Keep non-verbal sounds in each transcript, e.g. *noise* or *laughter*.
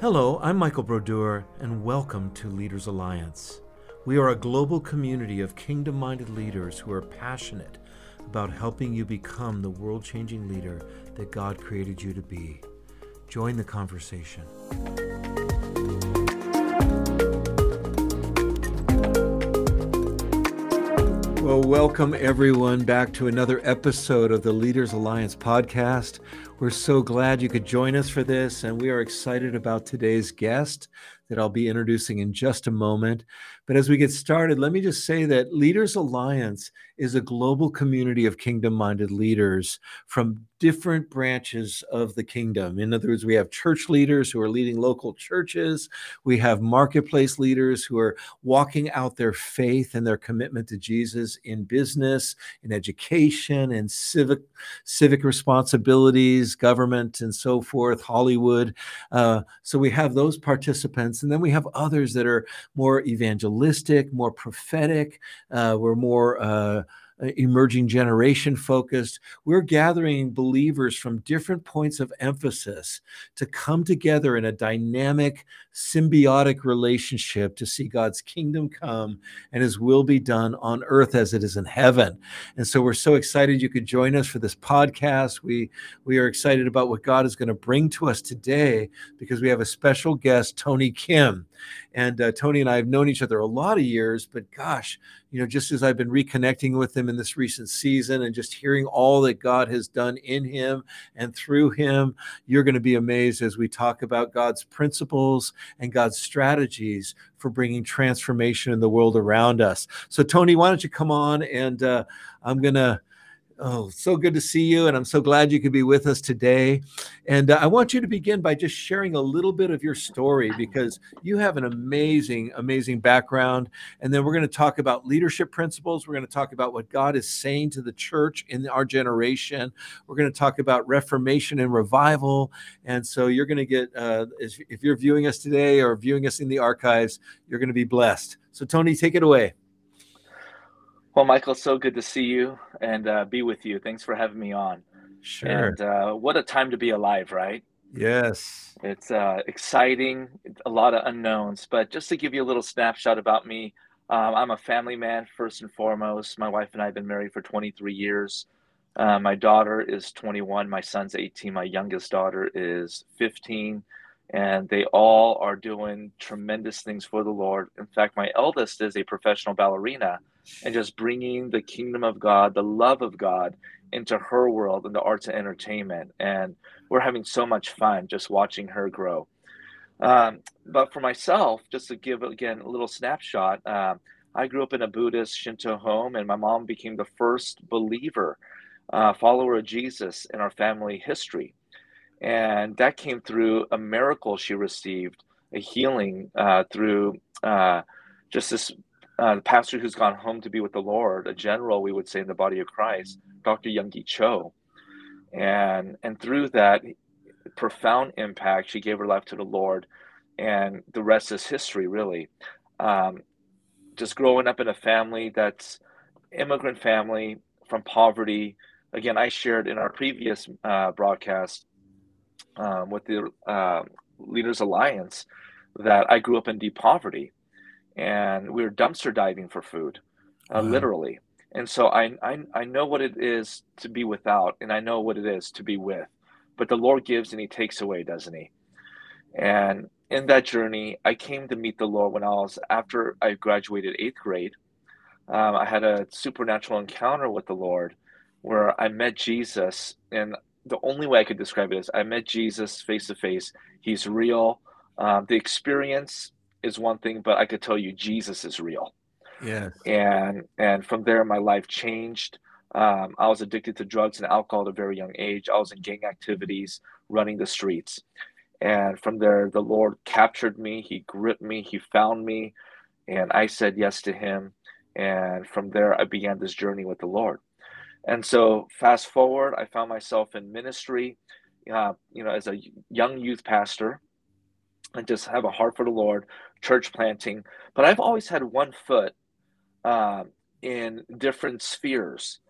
Hello, I'm Michael Brodeur, and welcome to Leaders Alliance. We are a global community of kingdom minded leaders who are passionate about helping you become the world changing leader that God created you to be. Join the conversation. Well, welcome everyone back to another episode of the Leaders Alliance podcast. We're so glad you could join us for this, and we are excited about today's guest that I'll be introducing in just a moment. But as we get started, let me just say that Leaders Alliance is a global community of kingdom minded leaders from different branches of the kingdom. In other words, we have church leaders who are leading local churches, we have marketplace leaders who are walking out their faith and their commitment to Jesus in business, in education, in civic civic responsibilities, government, and so forth, Hollywood. Uh, so we have those participants, and then we have others that are more evangelistic, more prophetic. Uh, we're more uh, Uh, emerging generation focused. We're gathering believers from different points of emphasis to come together in a dynamic, symbiotic relationship to see God's kingdom come and his will be done on earth as it is in heaven. And so we're so excited you could join us for this podcast. We we are excited about what God is going to bring to us today because we have a special guest, Tony Kim. And uh, Tony and I have known each other a lot of years, but gosh, you know, just as I've been reconnecting with him in this recent season and just hearing all that God has done in him and through him, you're going to be amazed as we talk about God's principles and God's strategies for bringing transformation in the world around us. So, Tony, why don't you come on and uh, I'm going to Oh, so good to see you. And I'm so glad you could be with us today. And uh, I want you to begin by just sharing a little bit of your story because you have an amazing, amazing background. And then we're going to talk about leadership principles. We're going to talk about what God is saying to the church in our generation. We're going to talk about reformation and revival. And so you're going to get, uh, if you're viewing us today or viewing us in the archives, you're going to be blessed. So, Tony, take it away. Well, Michael, so good to see you and uh, be with you. Thanks for having me on. Sure. And uh, what a time to be alive, right? Yes. It's uh, exciting, a lot of unknowns. But just to give you a little snapshot about me, um, I'm a family man first and foremost. My wife and I have been married for 23 years. Uh, my daughter is 21. My son's 18. My youngest daughter is 15. And they all are doing tremendous things for the Lord. In fact, my eldest is a professional ballerina and just bringing the kingdom of God, the love of God into her world in the arts and entertainment. And we're having so much fun just watching her grow. Um, but for myself, just to give again a little snapshot, uh, I grew up in a Buddhist Shinto home, and my mom became the first believer, uh, follower of Jesus in our family history. And that came through a miracle she received, a healing uh, through uh, just this uh, the pastor who's gone home to be with the Lord, a general, we would say, in the body of Christ, Dr. Yonggi Cho. And, and through that profound impact, she gave her life to the Lord. And the rest is history, really. Um, just growing up in a family that's immigrant family from poverty. Again, I shared in our previous uh, broadcast um, with the uh, Leaders Alliance that I grew up in deep poverty and we were dumpster diving for food, uh, wow. literally. And so I, I I know what it is to be without, and I know what it is to be with. But the Lord gives and He takes away, doesn't He? And in that journey, I came to meet the Lord when I was after I graduated eighth grade. Um, I had a supernatural encounter with the Lord, where I met Jesus, and the only way I could describe it is I met Jesus face to face. He's real. Um, the experience is one thing, but I could tell you Jesus is real. Yeah. And and from there, my life changed. Um, I was addicted to drugs and alcohol at a very young age. I was in gang activities, running the streets. And from there, the Lord captured me. He gripped me. He found me. And I said yes to Him. And from there, I began this journey with the Lord. And so, fast forward, I found myself in ministry, uh, you know, as a young youth pastor and just have a heart for the Lord, church planting. But I've always had one foot uh, in different spheres.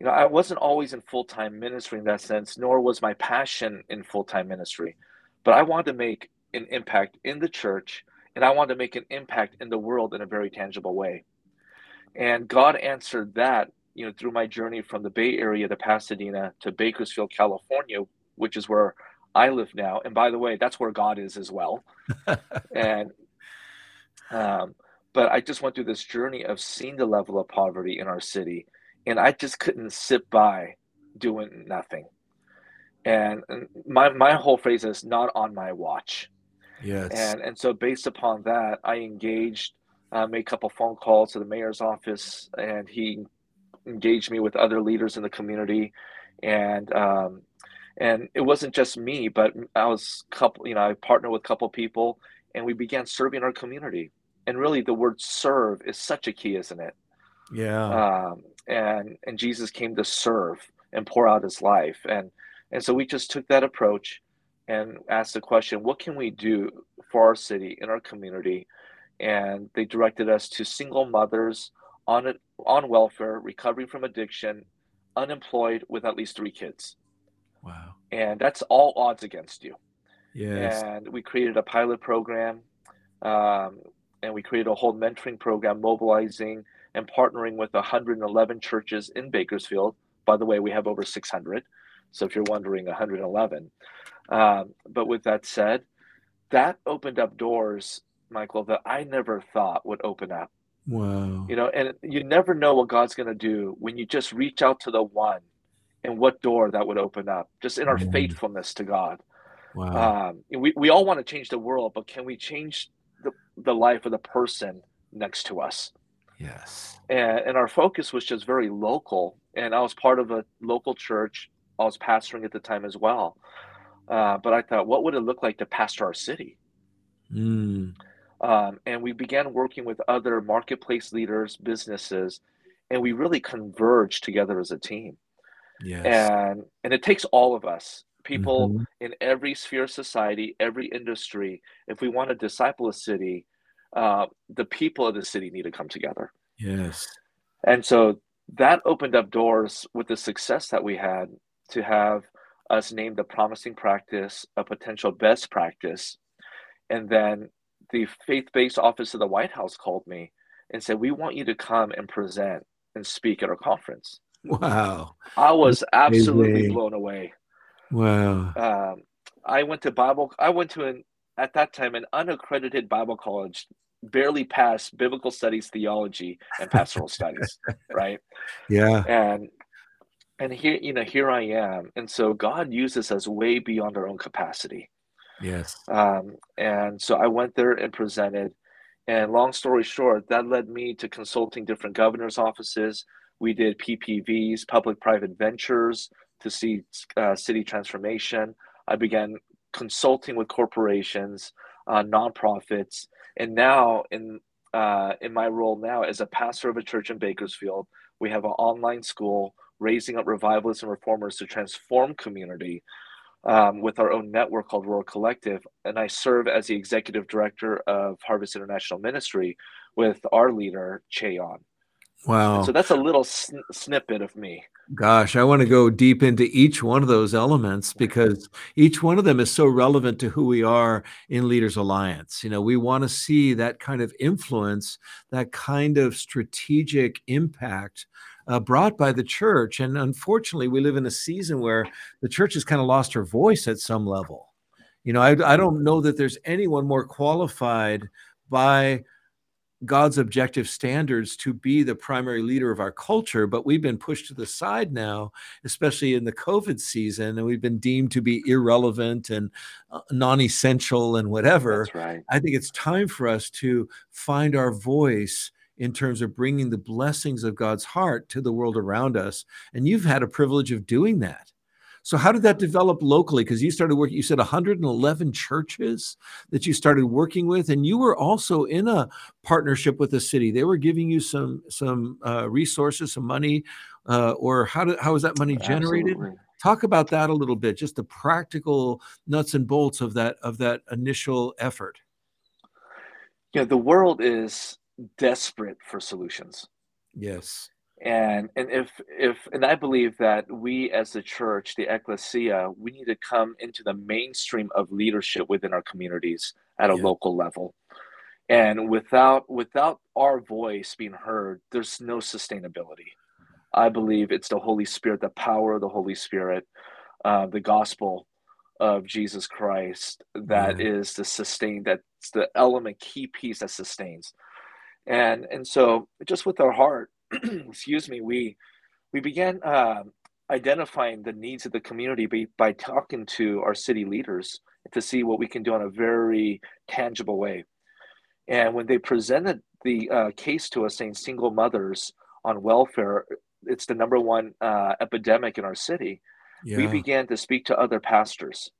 You know, I wasn't always in full time ministry in that sense, nor was my passion in full time ministry. But I wanted to make an impact in the church, and I wanted to make an impact in the world in a very tangible way. And God answered that, you know, through my journey from the Bay Area to Pasadena to Bakersfield, California, which is where I live now. And by the way, that's where God is as well. *laughs* and um, but I just went through this journey of seeing the level of poverty in our city, and I just couldn't sit by doing nothing. And, and my my whole phrase is not on my watch. Yes. And and so based upon that, I engaged, uh, made a couple phone calls to the mayor's office, and he engaged me with other leaders in the community, and um, and it wasn't just me, but I was couple, you know, I partnered with a couple people, and we began serving our community. And really, the word "serve" is such a key, isn't it? Yeah. Um, and and Jesus came to serve and pour out His life, and and so we just took that approach and asked the question, what can we do for our city in our community? And they directed us to single mothers on on welfare, recovering from addiction, unemployed with at least three kids. Wow. And that's all odds against you. Yes. And we created a pilot program, um, and we created a whole mentoring program, mobilizing and partnering with 111 churches in Bakersfield. By the way, we have over 600. So if you're wondering, 111. Um, but with that said, that opened up doors, Michael, that I never thought would open up. Wow. You know, and you never know what God's going to do when you just reach out to the one and what door that would open up, just in our faithfulness to God. Wow. Um, we, we all want to change the world, but can we change the, the life of the person next to us? yes. And, and our focus was just very local. And I was part of a local church. I was pastoring at the time as well. Uh, but I thought, what would it look like to pastor our city? Mm. Um, and we began working with other marketplace leaders, businesses, and we really converged together as a team. Yes. And and it takes all of us, people Mhm. in every sphere of society, every industry. If we want to disciple a city, uh, the people of the city need to come together. Yes. And so that opened up doors with the success that we had to have us named a promising practice, a potential best practice. And then the faith based office of the White House called me and said, We want you to come and present and speak at our conference. Wow. I was absolutely blown away. Wow. Um, I went to Bible, I went to an, at that time, an unaccredited Bible college, barely passed biblical studies, theology, and pastoral *laughs* studies, right? Yeah. and and here you know here i am and so god uses us way beyond our own capacity Yes. um, and so i went there and presented and long story short that led me to consulting different governors offices we did ppvs public private ventures to see uh, city transformation i began consulting with corporations uh, nonprofits and now in uh, in my role now as a pastor of a church in bakersfield we have an online school raising up revivalists and reformers to transform community um, with our own network called Roar Collective. And I serve as the executive director of Harvest International Ministry with our leader, Ché Ahn. Wow. So that's a little sn- snippet of me. Gosh, I want to go deep into each one of those elements because each one of them is so relevant to who we are in Leaders Alliance. You know, we want to see that kind of influence, that kind of strategic impact uh, brought by the church. And unfortunately, we live in a season where the church has kind of lost her voice at some level. You know, I, I don't know that there's anyone more qualified by God's objective standards to be the primary leader of our culture, but we've been pushed to the side now, especially in the COVID season, and we've been deemed to be irrelevant and uh, non essential and whatever. That's right. I think it's time for us to find our voice in terms of bringing the blessings of God's heart to the world around us. And you've had a privilege of doing that. So, how did that develop locally? Because you started working, you said 111 churches that you started working with, and you were also in a partnership with the city. They were giving you some some uh, resources, some money, uh, or how did how was that money generated? Absolutely. Talk about that a little bit, just the practical nuts and bolts of that of that initial effort. Know, the world is desperate for solutions. Yes. And and if if and i believe that we as the church the ecclesia we need to come into the mainstream of leadership within our communities at a Yeah. local level and without without our voice being heard there's no sustainability i believe it's the holy spirit the power of the holy spirit uh, the gospel of jesus christ that Yeah. is the sustain that's the element key piece that sustains and and so just with our heart *clears throat* excuse me we we began um, identifying the needs of the community by, by talking to our city leaders to see what we can do in a very tangible way. And when they presented the uh, case to us saying single mothers on welfare it's the number one uh, epidemic in our city we began to speak to other pastors.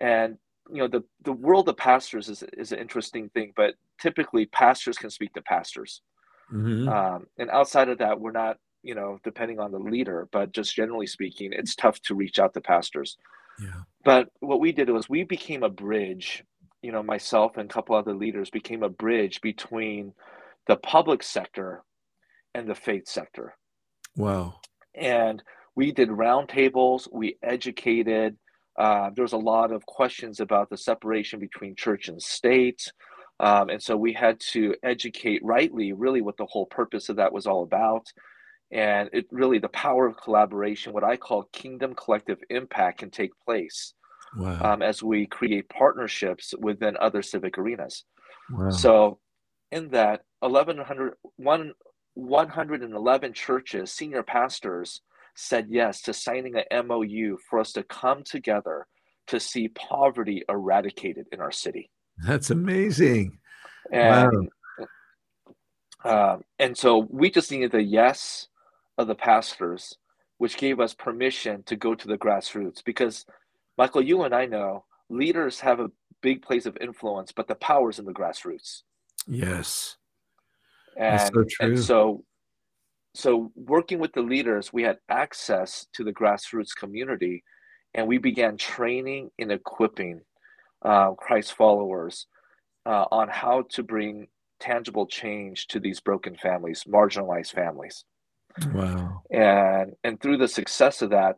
And you know the the world of pastors is is an interesting thing but typically pastors can speak to pastors hmm um, and outside of that we're not you know depending on the leader but just generally speaking it's tough to reach out to pastors Yeah. but what we did was we became a bridge you know myself and a couple other leaders became a bridge between the public sector and the faith sector Wow. and we did roundtables we educated uh, there was a lot of questions about the separation between church and state um, and so we had to educate rightly really what the whole purpose of that was all about and it really the power of collaboration what i call kingdom collective impact can take place Wow. um, as we create partnerships within other civic arenas wow. so in that 1100 one, 111 churches senior pastors said yes to signing an mou for us to come together to see poverty eradicated in our city That's amazing. and um, and so we just needed the yes of the pastors which gave us permission to go to the grassroots because michael you and i know leaders have a big place of influence but the power is in the grassroots Yes. and That's so true. and so so working with the leaders we had access to the grassroots community and we began training and equipping uh, christ followers uh, on how to bring tangible change to these broken families marginalized families Wow. and and through the success of that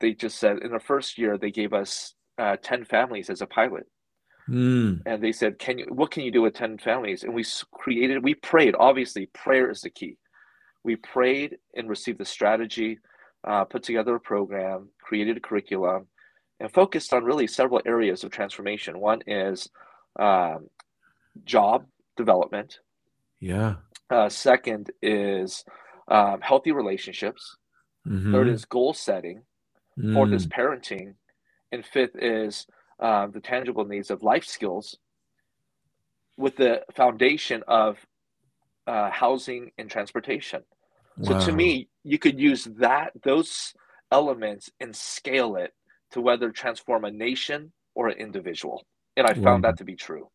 they just said in the first year they gave us uh, 10 families as a pilot Mm. and they said can you what can you do with 10 families and we created we prayed obviously prayer is the key we prayed and received the strategy uh, put together a program created a curriculum and focused on really several areas of transformation. One is um, job development. Yeah. uh, second is um, healthy relationships. Mhm. third is goal setting. Fourth is Mm. parenting. And fifth is uh, the tangible needs of life skills with the foundation of uh, housing and transportation. So to me you could use that those elements and scale it to whether transform a nation or an individual. And i found that to be true.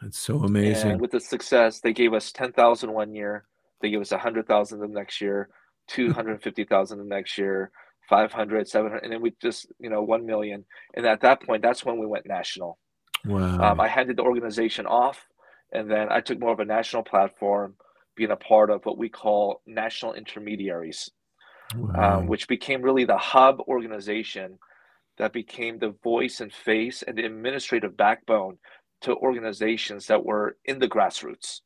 That's so and amazing. with the success they gave us 10,000 one year they gave us 100,000 the next year 250,000 the next year 500 700 and then we just you know 1 million. And at that point that's when we went national. Wow. um, i handed the organization off and then i took more of a national platform being a part of what we call national intermediaries um, which became really the hub organization that became the voice and face and the administrative backbone to organizations that were in the grassroots,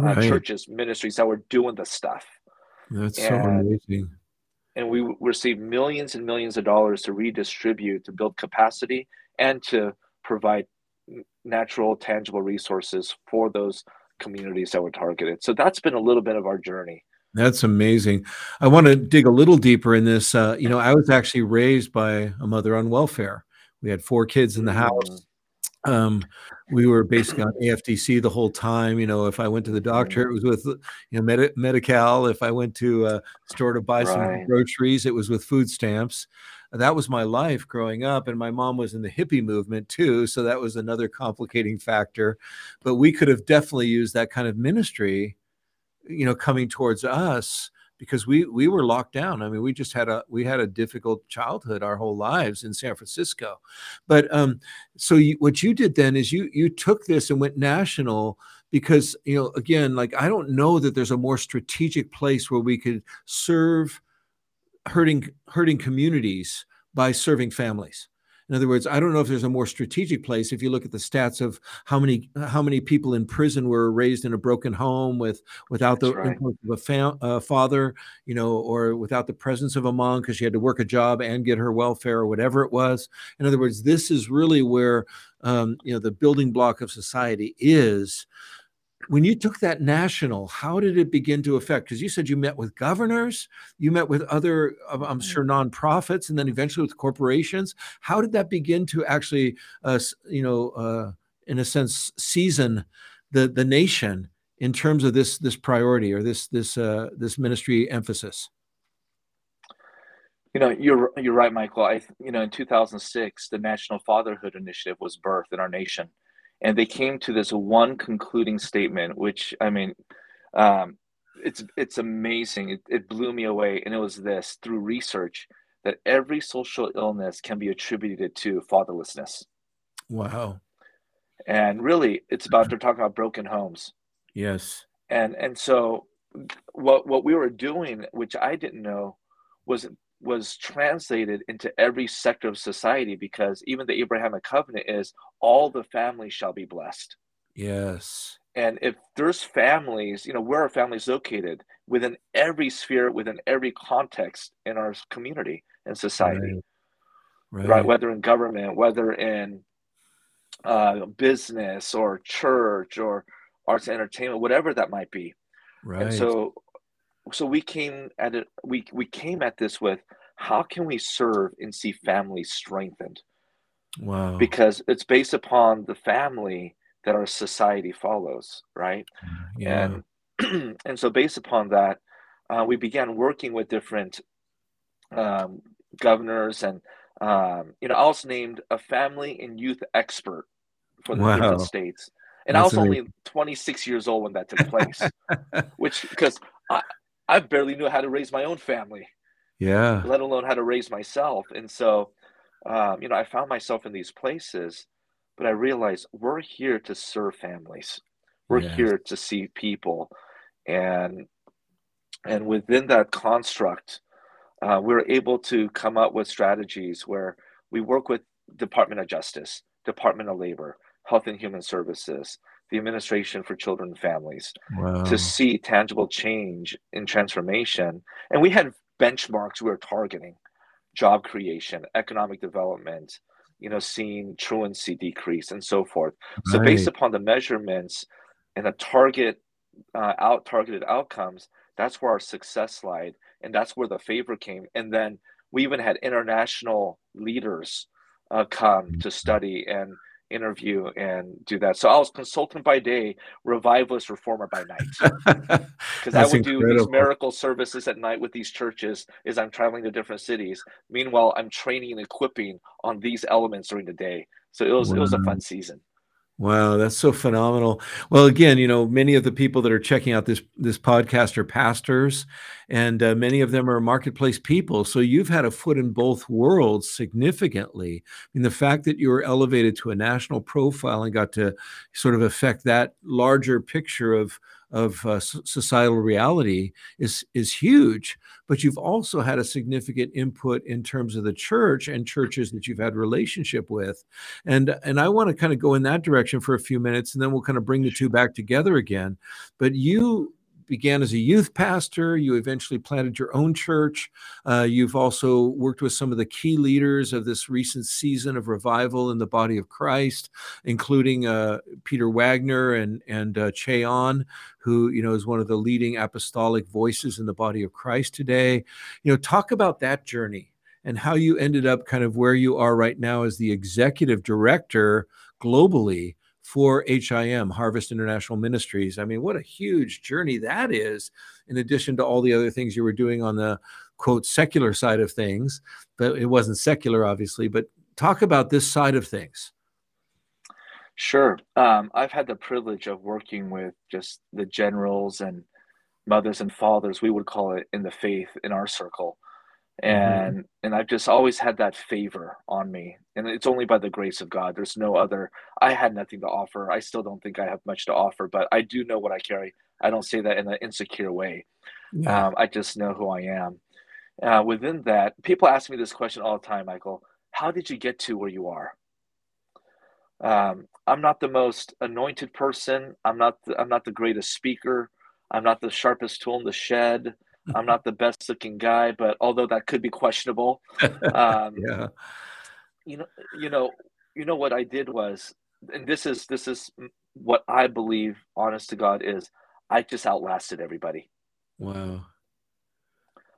uh, churches, ministries that were doing the stuff. That's so and- amazing. And we received millions and millions of dollars to redistribute, to build capacity, and to provide natural, tangible resources for those communities that were targeted. So that's been a little bit of our journey. That's amazing. I want to dig a little deeper in this. Uh, you know, I was actually raised by a mother on welfare. We had four kids in the house. Um, we were basically on AFDC the whole time. You know, if I went to the doctor, it was with you know Medi- Medi-Cal. If I went to a store to buy some Right. groceries, it was with food stamps. That was my life growing up, and my mom was in the hippie movement too, so that was another complicating factor. But we could have definitely used that kind of ministry, you know, coming towards us because we we were locked down. I mean, we just had a we had a difficult childhood our whole lives in San Francisco. But um, so you, what you did then is you you took this and went national because you know again like I don't know that there's a more strategic place where we could serve hurting hurting communities by serving families in other words, I don't know if there's a more strategic place. If you look at the stats of how many how many people in prison were raised in a broken home with without That's the right. influence of a fa- uh, father, you know, or without the presence of a mom because she had to work a job and get her welfare or whatever it was. In other words, this is really where um, you know the building block of society is when you took that national, how did it begin to affect? Because you said you met with governors, you met with other, I'm mm-hmm. sure, nonprofits, and then eventually with corporations. How did that begin to actually, uh, you know, uh, in a sense, season the the nation in terms of this this priority or this this uh, this ministry emphasis? You know, you're you're right, Michael. I you know, in 2006, the National Fatherhood Initiative was birthed in our nation and they came to this one concluding statement, which I mean, um, it's it's amazing. It, it blew me away, and it was this: through research, that every social illness can be attributed to fatherlessness. Wow. And really, it's about *clears throat* they're talking about broken homes. Yes. And and so, what what we were doing, which I didn't know, was was translated into every sector of society because even the Abrahamic covenant is all the families shall be blessed. Yes. And if there's families, you know, where are families located? Within every sphere, within every context in our community and society. Right. right. right? Whether in government, whether in uh, business or church or arts and entertainment, whatever that might be. Right. And so so we came at it we we came at this with how can we serve and see families strengthened wow because it's based upon the family that our society follows right yeah. and *clears throat* and so based upon that uh, we began working with different um, governors and um, you know i was named a family and youth expert for the wow. different states and That's I was amazing. only 26 years old when that took place, *laughs* which because I, I barely knew how to raise my own family. Yeah. Let alone how to raise myself. And so, um, you know, I found myself in these places, but I realized we're here to serve families. We're yes. here to see people. And and within that construct, uh, we we're able to come up with strategies where we work with Department of Justice, Department of Labor, Health and Human Services, the Administration for Children and Families wow. to see tangible change in transformation. And we had benchmarks we were targeting job creation, economic development, you know, seeing truancy decrease and so forth. Right. So based upon the measurements and the target uh, out targeted outcomes, that's where our success lied, and that's where the favor came. And then we even had international leaders uh, come to study and interview and do that. So I was consultant by day, revivalist reformer by night. *laughs* Because I would incredible. do these miracle services at night with these churches as I'm traveling to different cities. Meanwhile, I'm training and equipping on these elements during the day. So it was wow. it was a fun season. Wow, that's so phenomenal. Well, again, you know, many of the people that are checking out this this podcast are pastors, and uh, many of them are marketplace people. So you've had a foot in both worlds significantly. I mean, the fact that you were elevated to a national profile and got to sort of affect that larger picture of of uh, societal reality is is huge but you've also had a significant input in terms of the church and churches that you've had relationship with. And and i want to kind of go in that direction for a few minutes and then we'll kind of bring the two back together again. But you began as a youth pastor. You eventually planted your own church. Uh, you've also worked with some of the key leaders of this recent season of revival in the body of Christ, including uh, Peter Wagner and and uh, Ché Ahn, who you know is one of the leading apostolic voices in the body of Christ today. You know, talk about that journey and how you ended up kind of where you are right now as the executive director globally for HIM, Harvest International Ministries. I mean, what a huge journey that is, in addition to all the other things you were doing on the quote secular side of things. But it wasn't secular, obviously, but talk about this side of things. Sure. Um, I've had the privilege of working with just the generals and mothers and fathers, we would call it in the faith in our circle. Mhm. And and I've just always had that favor on me. And it's only by the grace of God. There's no other I had nothing to offer. I still don't think I have much to offer, but I do know what I carry. I don't say that in an insecure way. Yeah. Um, I just know who I am. Uh, within that, people ask me this question all the time, Michael. How did you get to where you are? Um, I'm not the most anointed person. I'm not. The, I'm not the greatest speaker. I'm not the sharpest tool in the shed. I'm not the best looking guy. But although that could be questionable, *laughs* um, Yeah. you know, you know, you know what I did was, and this is this is what I believe, honest to God, is I just outlasted everybody. Wow.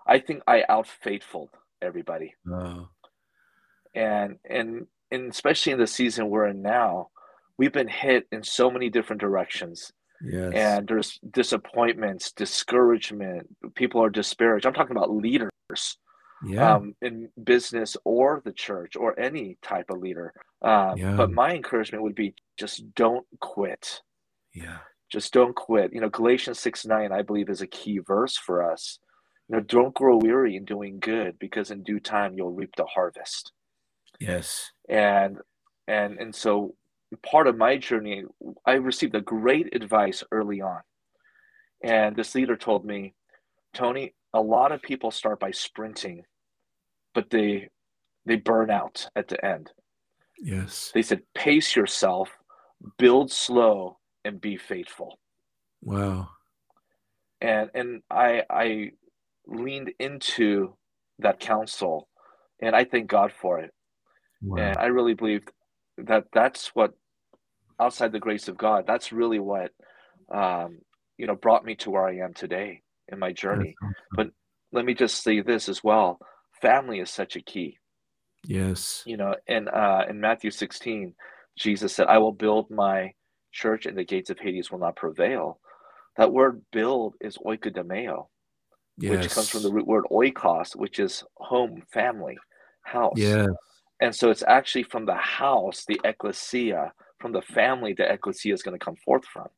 I think I out faithfuled everybody. Wow. and and and especially in the season we're in now we've been hit in so many different directions Yes. and there's disappointments discouragement people are disparaged i'm talking about leaders Yeah. um, in business or the church or any type of leader um, Yeah. but my encouragement would be just don't quit Yeah. just don't quit you know galatians 6 9 i believe is a key verse for us you know don't grow weary in doing good because in due time you'll reap the harvest Yes. and and and so part of my journey i received a great advice early on and this leader told me tony a lot of people start by sprinting but they they burn out at the end Yes. they said pace yourself build slow and be faithful Wow. and and i i leaned into that counsel and i thank god for it Wow. And I really believe that that's what, outside the grace of God, that's really what, um, you know, brought me to where I am today in my journey. But let me just say this as well: family is such a key. Yes. You know, in uh, in Matthew 16, Jesus said, "I will build my church, and the gates of Hades will not prevail." That word "build" is oikodomeo, which comes from the root word oikos, which is home, family, house. Yeah. And so it's actually from the house, the ecclesia, from the family, that ecclesia is going to come forth from.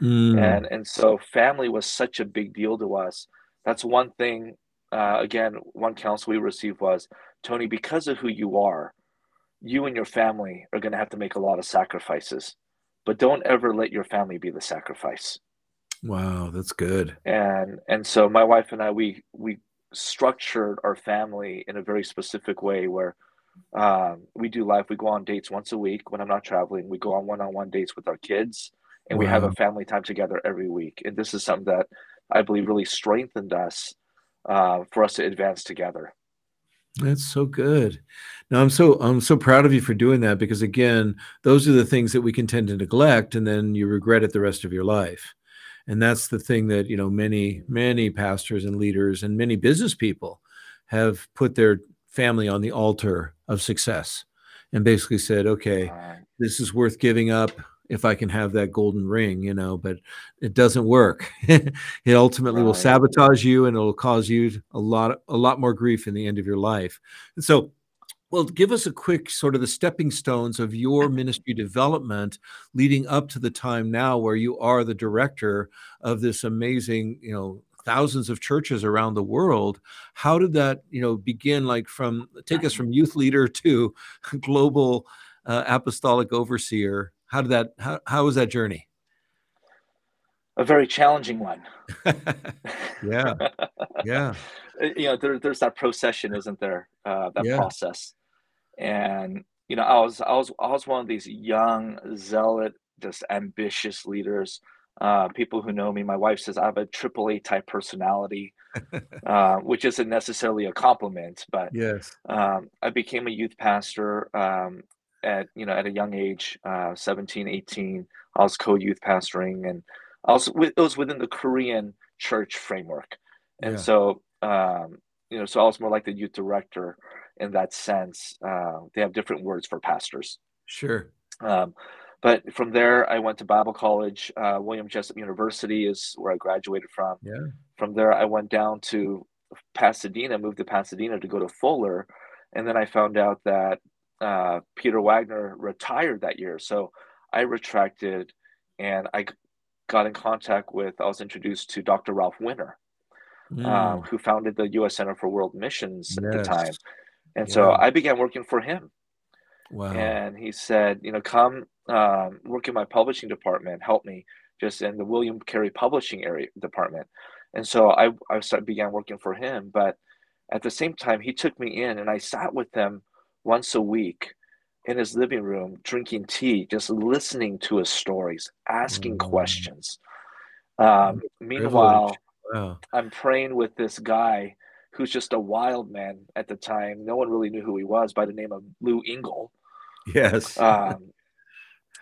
Mm. And and so family was such a big deal to us. That's one thing. Uh, again, one counsel we received was Tony, because of who you are, you and your family are going to have to make a lot of sacrifices, but don't ever let your family be the sacrifice. Wow. That's good. And and so my wife and I, we we structured our family in a very specific way where um, we do life. We go on dates once a week when I'm not traveling. We go on one-on-one dates with our kids, and we have a family time together every week. And this is something that I believe really strengthened us uh, for us to advance together. That's so good. Now I'm so I'm so proud of you for doing that because again, those are the things that we can tend to neglect and then you regret it the rest of your life. And that's the thing that, you know, many many pastors and leaders and many business people have put their family on the altar of success and basically said, "Okay, this is worth giving up if I can have that golden ring," you know, but it doesn't work. *laughs* it ultimately will sabotage you and it'll cause you a lot a lot more grief in the end of your life. And so, well, give us a quick sort of the stepping stones of your *laughs* ministry development leading up to the time now where you are the director of this amazing, you know, thousands of churches around the world. How did that, you know, begin like from take us from youth leader to *laughs* global uh, apostolic overseer? How did that how how was that journey? A very challenging one. *laughs* yeah. Yeah. *laughs* you know, there, there's that procession, isn't there? Uh, that Yeah. process. And you know, I was I was I was one of these young zealot, just ambitious leaders. Uh, people who know me, my wife says I have a triple A type personality, *laughs* uh, which isn't necessarily a compliment, but Yes. um, I became a youth pastor um, at you know at a young age, uh, 17, 18. I was co-youth pastoring, and I was wi- it was within the Korean church framework, and Yeah. so um, you know, so I was more like the youth director in that sense. Uh, they have different words for pastors. Sure. Um, but from there, I went to Bible college. Uh, William Jessup University is where I graduated from. Yeah. From there, I went down to Pasadena, moved to Pasadena to go to Fuller, and then I found out that uh, Peter Wagner retired that year. So I retracted, and I got in contact with, I was introduced to Dr. Ralph Winter, mm. um, who founded the U.S. Center for World Missions yes. at the time. And yeah. so I began working for him. Wow. And he said, you know, come um, work in my publishing department, help me just in the William Carey publishing area department. And so I, I started, began working for him. But at the same time, he took me in and I sat with him once a week in his living room drinking tea, just listening to his stories, asking mm. questions. Um, meanwhile, wow. I'm praying with this guy who's just a wild man at the time. No one really knew who he was by the name of Lou Engle. Yes. um,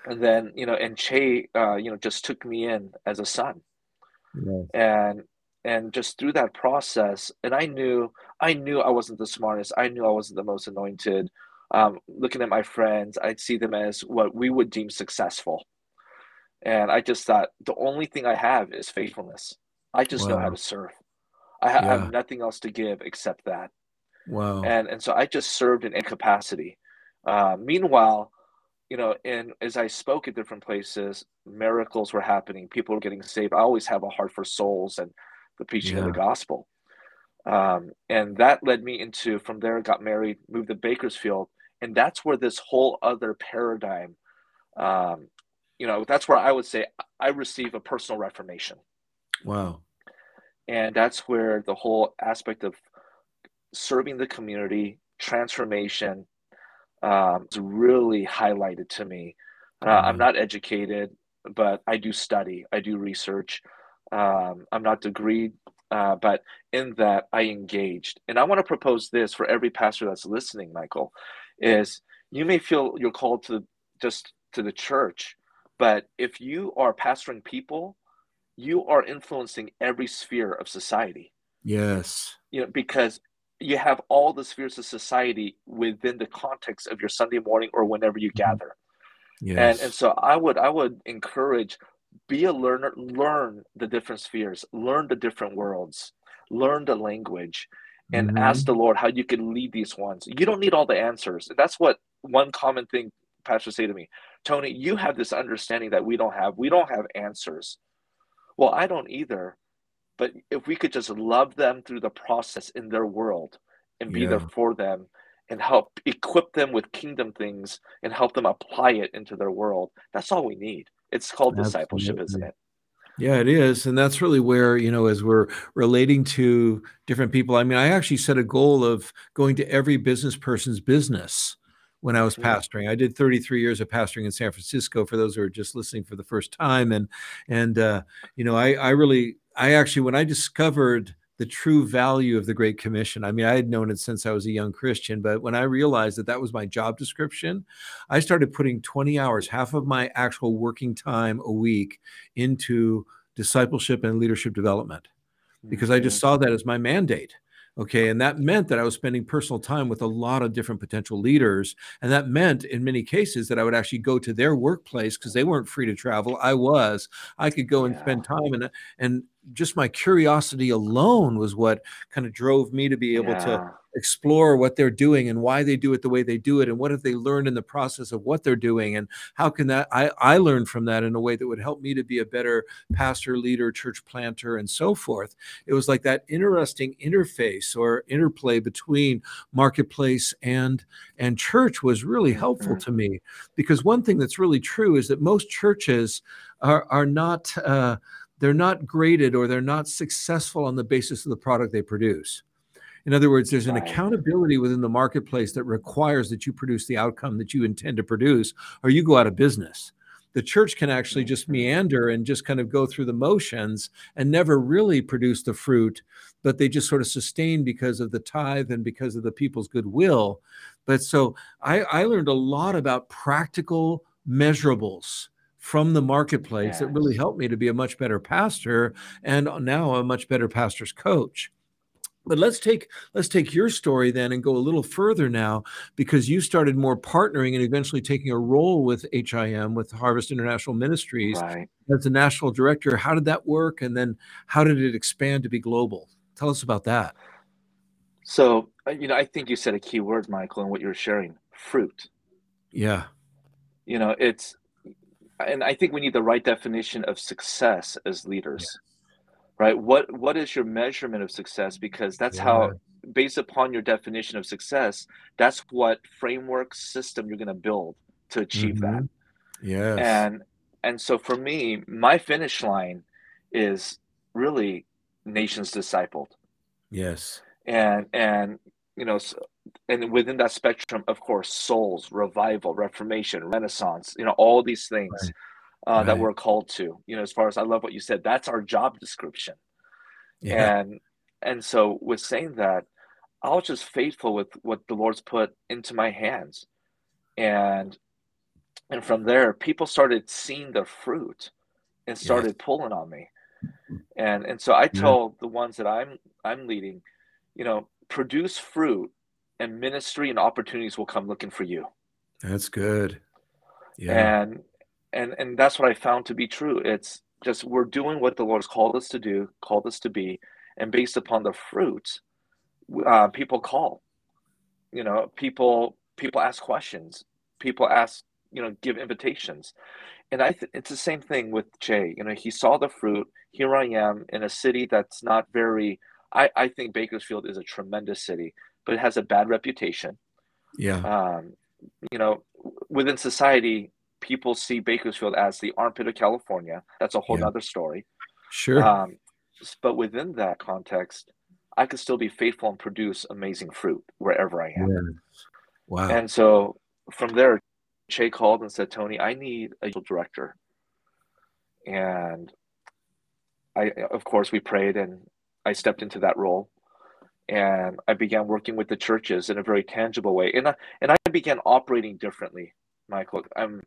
and then, you know, and Che, uh, you know, just took me in as a son. Yes. And and just through that process, and I knew I knew I wasn't the smartest. I knew I wasn't the most anointed um, looking at my friends, I'd see them as what we would deem successful. And I just thought the only thing I have is faithfulness. I just wow. know how to serve. I, ha- yeah. I, have nothing else to give except that. Wow. And and so I just served in incapacity. Uh, meanwhile, you know, and as I spoke at different places, miracles were happening. People were getting saved. I always have a heart for souls and the preaching yeah. of the gospel. Um, and that led me into from there, got married, moved to Bakersfield, and that's where this whole other paradigm um, you know that's where i would say i receive a personal reformation wow and that's where the whole aspect of serving the community transformation um, is really highlighted to me uh, mm-hmm. i'm not educated but i do study i do research um, i'm not degreed uh, but in that i engaged and i want to propose this for every pastor that's listening michael is you may feel you're called to just to the church, but if you are pastoring people, you are influencing every sphere of society. Yes. You know, because you have all the spheres of society within the context of your Sunday morning or whenever you mm-hmm. gather. Yes. And and so I would I would encourage be a learner, learn the different spheres, learn the different worlds, learn the language, and mm-hmm. ask the Lord how you can lead these ones. You don't need all the answers. That's what one common thing pastors say to me Tony, you have this understanding that we don't have. We don't have answers. Well, I don't either. But if we could just love them through the process in their world and be yeah. there for them and help equip them with kingdom things and help them apply it into their world, that's all we need. It's called Absolutely. discipleship, isn't it? Yeah, it is. And that's really where, you know, as we're relating to different people, I mean, I actually set a goal of going to every business person's business when I was pastoring. I did 33 years of pastoring in San Francisco for those who are just listening for the first time. And, and, uh, you know, I, I really, I actually, when I discovered the true value of the Great Commission. I mean, I had known it since I was a young Christian, but when I realized that that was my job description, I started putting 20 hours, half of my actual working time a week, into discipleship and leadership development because I just saw that as my mandate. Okay. And that meant that I was spending personal time with a lot of different potential leaders. And that meant in many cases that I would actually go to their workplace because they weren't free to travel. I was. I could go and yeah. spend time and and just my curiosity alone was what kind of drove me to be able yeah. to explore what they're doing and why they do it the way they do it and what have they learned in the process of what they're doing and how can that I, I learned from that in a way that would help me to be a better pastor leader church planter and so forth it was like that interesting interface or interplay between marketplace and and church was really helpful mm-hmm. to me because one thing that's really true is that most churches are are not uh, they're not graded or they're not successful on the basis of the product they produce in other words, there's an accountability within the marketplace that requires that you produce the outcome that you intend to produce, or you go out of business. The church can actually just meander and just kind of go through the motions and never really produce the fruit, but they just sort of sustain because of the tithe and because of the people's goodwill. But so I, I learned a lot about practical measurables from the marketplace yes. that really helped me to be a much better pastor and now a much better pastor's coach but let's take let's take your story then and go a little further now because you started more partnering and eventually taking a role with HIM with Harvest International Ministries right. as the national director. How did that work and then how did it expand to be global? Tell us about that. So, uh, you know, I think you said a key word Michael in what you were sharing, fruit. Yeah. You know, it's and I think we need the right definition of success as leaders. Yeah. Right? What what is your measurement of success? Because that's yeah. how based upon your definition of success, that's what framework system you're going to build to achieve mm-hmm. that. Yeah. And and so for me, my finish line is really nations discipled. Yes. And and you know, and within that spectrum, of course, souls, revival, reformation, renaissance, you know, all these things right. Uh, right. that we're called to. You know, as far as I love what you said, that's our job description. Yeah. And and so with saying that, I was just faithful with what the Lord's put into my hands, and and from there, people started seeing the fruit and started pulling on me. And and so I told yeah. the ones that I'm I'm leading, you know, produce fruit and ministry and opportunities will come looking for you. That's good. Yeah. And and and that's what I found to be true. It's just we're doing what the Lord has called us to do, called us to be, and based upon the fruit, uh, people call. You know, people people ask questions. People ask, you know, give invitations, and I th- it's the same thing with Ché. You know, he saw the fruit. Here I am in a city that's not very. I I think Bakersfield is a tremendous city but it has a bad reputation. Yeah. Um, you know, within society, people see Bakersfield as the armpit of California. That's a whole yeah. other story. Sure. Um, but within that context, I could still be faithful and produce amazing fruit wherever I am. Yeah. Wow. And so from there, Ché called and said, Tony, I need a director. And I, of course, we prayed and I stepped into that role and I began working with the churches in a very tangible way, and I, and I began operating differently, Michael. I'm,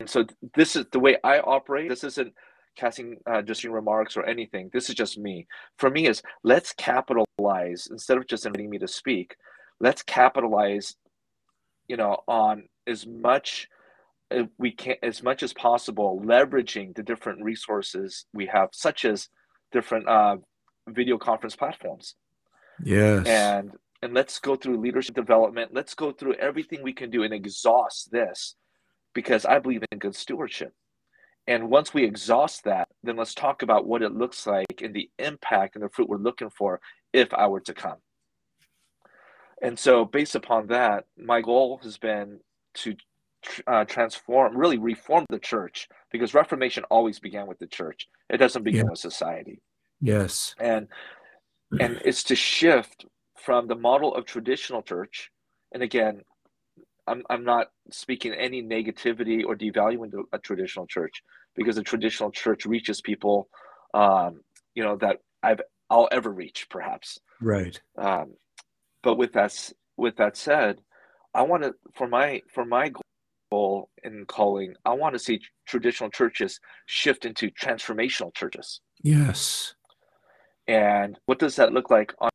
and so this is the way I operate. This isn't casting uh, just remarks or anything. This is just me. For me, is let's capitalize instead of just inviting me to speak. Let's capitalize, you know, on as much uh, we can, as much as possible, leveraging the different resources we have, such as different uh, video conference platforms Yes. And and let's go through leadership development. Let's go through everything we can do and exhaust this because I believe in good stewardship. And once we exhaust that, then let's talk about what it looks like and the impact and the fruit we're looking for if I were to come. And so, based upon that, my goal has been to uh, transform, really reform the church, because Reformation always began with the church. It doesn't begin yeah. with society. Yes. And and it's to shift from the model of traditional church. And again i'm, I'm not speaking any negativity or devaluing a traditional church because a traditional church reaches people um, you know that i've i'll ever reach perhaps. Right. Um, but with that with that said i want to for my for my goal in calling i want to see traditional churches shift into transformational churches. Yes and what does that look like on,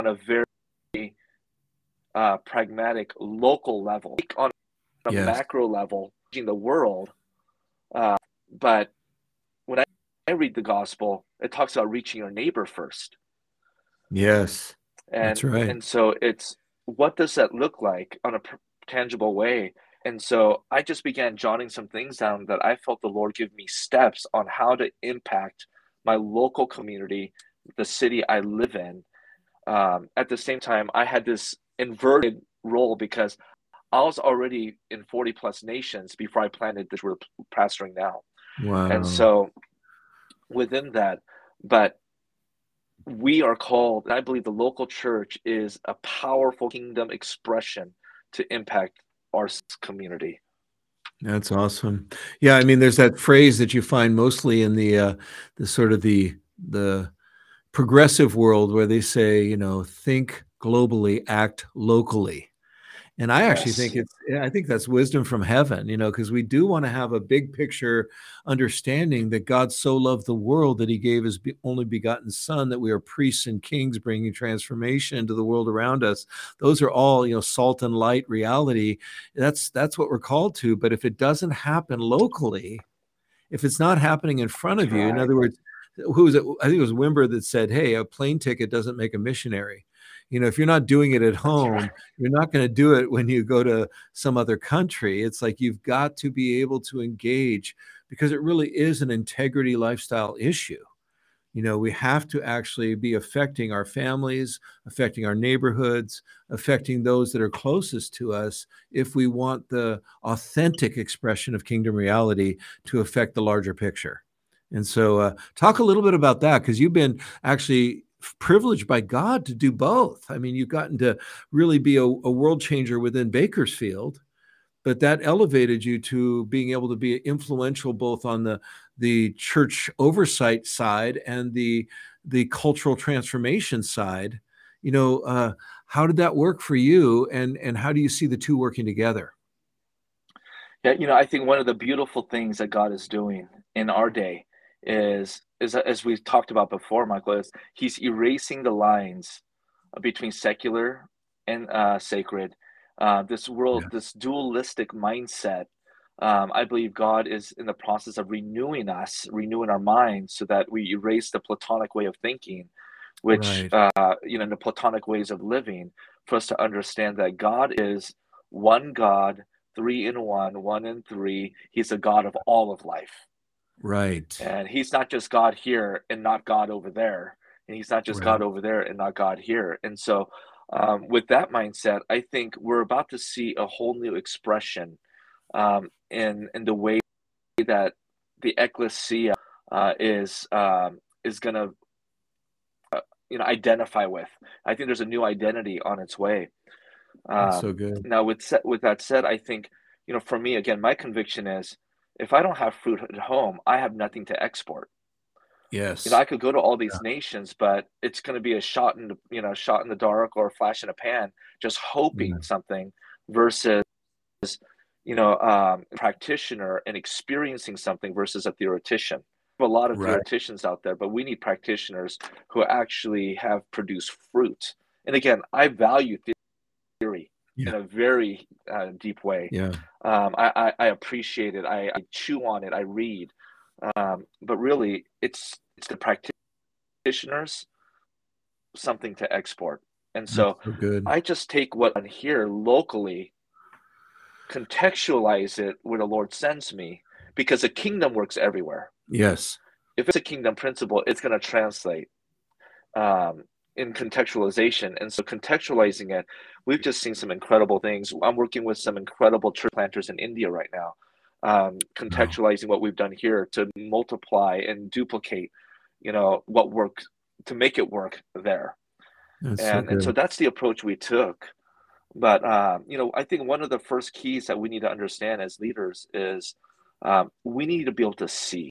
on a very uh, pragmatic local level, on a yes. macro level, in the world? Uh, but when I, I read the gospel, it talks about reaching your neighbor first. Yes, and, that's right. And so it's what does that look like on a pr- tangible way? And so I just began jotting some things down that I felt the Lord give me steps on how to impact my local community the city I live in. Um, at the same time, I had this inverted role because I was already in 40 plus nations before I planted this we're pastoring now. Wow. And so within that, but we are called, and I believe the local church is a powerful kingdom expression to impact our community. That's awesome. Yeah, I mean, there's that phrase that you find mostly in the uh, the sort of the the progressive world where they say, you know, think globally, act locally. And I actually yes. think it's, I think that's wisdom from heaven, you know, because we do want to have a big picture understanding that God so loved the world that he gave his only begotten son, that we are priests and kings bringing transformation into the world around us. Those are all, you know, salt and light reality. That's, that's what we're called to. But if it doesn't happen locally, if it's not happening in front of you, in other words, who was it? I think it was Wimber that said, "Hey, a plane ticket doesn't make a missionary." you know if you're not doing it at home right. you're not going to do it when you go to some other country it's like you've got to be able to engage because it really is an integrity lifestyle issue you know we have to actually be affecting our families affecting our neighborhoods affecting those that are closest to us if we want the authentic expression of kingdom reality to affect the larger picture and so uh, talk a little bit about that because you've been actually privileged by god to do both. I mean you've gotten to really be a, a world changer within bakersfield but that elevated you to being able to be influential both on the the church oversight side and the the cultural transformation side. You know uh, how did that work for you and and how do you see the two working together? Yeah you know i think one of the beautiful things that god is doing in our day is is as we talked about before michael is he's erasing the lines between secular and uh, sacred uh, this world yeah. this dualistic mindset um, I believe God is in the process of renewing us, renewing our minds, so that we erase the Platonic way of thinking, which right. uh, you know, the Platonic ways of living, for us to understand that God is one God, three in one, one in three. He's a God of all of life. Right. And He's not just God here and not God over there, and He's not just right. God over there and not God here. And so, um, with that mindset, I think we're about to see a whole new expression um, in in the way that the ecclesia uh, is um, is going to uh, you know identify with. I think there's a new identity on its way. Um, so good. Now, with with that said, I think you know for me again, my conviction is if I don't have fruit at home, I have nothing to export. Yes. You know, I could go to all these yeah. nations, but it's going to be a shot in the you know shot in the dark or a flash in a pan, just hoping yeah. something versus you know, um, practitioner and experiencing something versus a theoretician. a lot of right. theoreticians out there, but we need practitioners who actually have produced fruit. And again, I value theory yeah. in a very uh, deep way. Yeah, um, I, I, I, appreciate it. I, I, chew on it. I read, um, but really, it's it's the practitioners something to export. And so, so I just take what I hear locally contextualize it where the Lord sends me because the kingdom works everywhere. Yes. If it's a kingdom principle, it's going to translate um, in contextualization. And so, contextualizing it, we've just seen some incredible things. I'm working with some incredible church planters in India right now, um, contextualizing wow. what we've done here to multiply and duplicate, you know, what works to make it work there. That's and, so and so that's the approach we took. But um, you know, I think one of the first keys that we need to understand as leaders is um, we need to be able to see.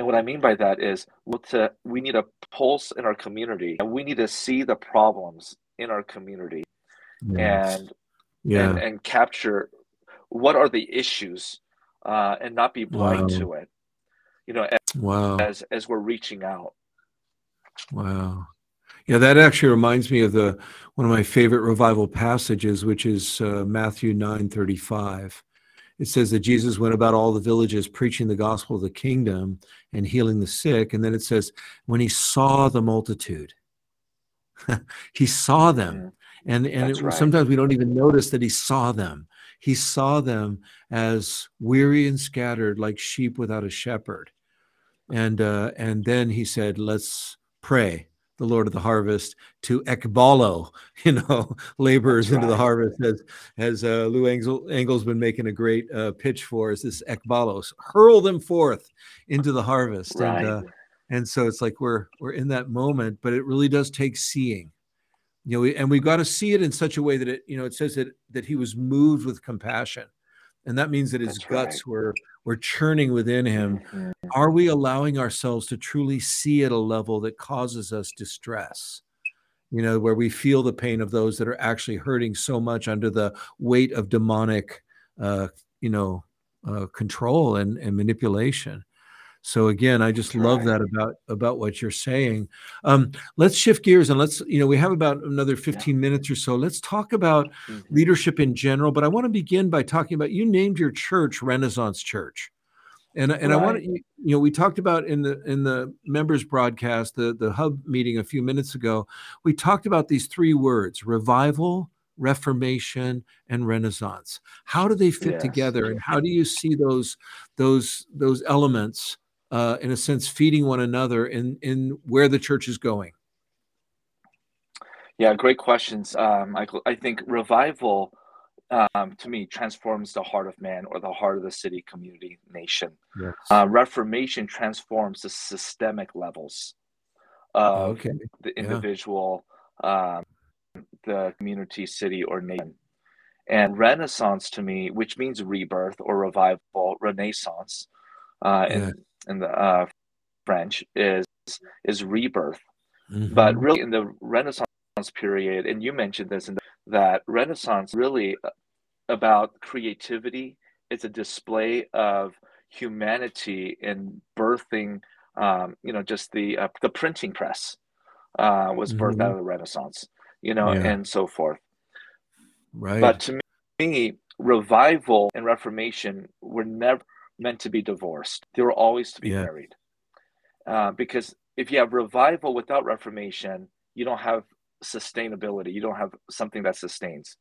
And what I mean by that is to, we need a pulse in our community, and we need to see the problems in our community, yes. and yeah. and and capture what are the issues, uh, and not be blind wow. to it. You know, as, wow. as as we're reaching out. Wow. Yeah, that actually reminds me of the one of my favorite revival passages, which is uh, Matthew nine thirty five. It says that Jesus went about all the villages preaching the gospel of the kingdom and healing the sick. And then it says, when he saw the multitude, *laughs* he saw them. Mm-hmm. And, and it, right. sometimes we don't even notice that he saw them. He saw them as weary and scattered like sheep without a shepherd. And, uh, and then he said, let's pray the Lord of the harvest to ekbalo, *laughs* you know, laborers right. into the harvest, as as uh, Lou Engle, Engle's been making a great uh, pitch for is This ekbalos, hurl them forth into the harvest, right. and uh, and so it's like we're we're in that moment, but it really does take seeing, you know, we, and we've got to see it in such a way that it, you know, it says that that he was moved with compassion, and that means that his That's guts right. were were churning within him. Mm-hmm. Are we allowing ourselves to truly see at a level that causes us distress? You know, where we feel the pain of those that are actually hurting so much under the weight of demonic, uh, you know, uh, control and, and manipulation. So again, I just That's love right. that about about what you're saying. Um, let's shift gears and let's you know we have about another 15 yeah. minutes or so. Let's talk about mm-hmm. leadership in general. But I want to begin by talking about you named your church Renaissance Church, And and right. I want to, you know, we talked about in the in the members broadcast, the the hub meeting a few minutes ago, we talked about these three words: revival, reformation, and renaissance. How do they fit yes. together, and how do you see those those those elements, uh, in a sense, feeding one another in in where the church is going? Yeah, great questions, um, Michael. I think revival um, to me transforms the heart of man or the heart of the city, community, nation. Yes. Uh, Reformation transforms the systemic levels of okay. the individual, yeah. um, the community, city, or nation. And Renaissance to me, which means rebirth or revival, Renaissance uh, yeah. in, in the uh, French, is is rebirth. Mm-hmm. But really, in the Renaissance period, and you mentioned this in the that Renaissance really uh, about creativity. It's a display of humanity in birthing, um, you know, just the uh, the printing press uh, was birthed mm-hmm. out of the Renaissance, you know, yeah. and so forth. Right. But to me, revival and Reformation were never meant to be divorced. They were always to be yeah. married. Uh, because if you have revival without Reformation, you don't have sustainability. You don't have something that sustains.